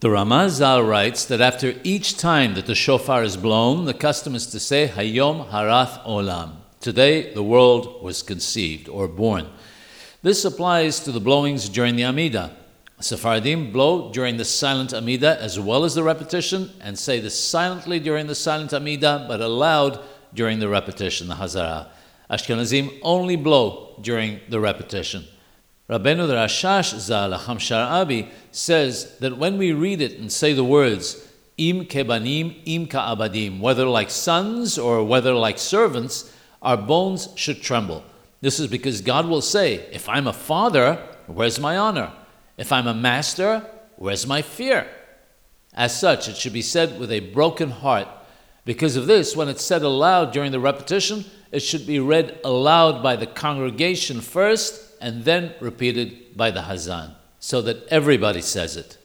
The Ramazal writes that after each time that the shofar is blown, the custom is to say Hayom Harath Olam. Today the world was conceived or born. This applies to the blowings during the Amidah. Sephardim blow during the silent Amidah as well as the repetition and say this silently during the silent Amidah but aloud during the repetition, the Hazara. Ashkenazim only blow during the repetition. Rabbeinu Rashash Zal Hamshar Abi says that when we read it and say the words im kebanim im ka'abadim, whether like sons or whether like servants, our bones should tremble. This is because God will say, if I'm a father, where's my honor? If I'm a master, where's my fear? As such, it should be said with a broken heart. Because of this, when it's said aloud during the repetition, it should be read aloud by the congregation first and then repeated by the Hazan, so that everybody says it.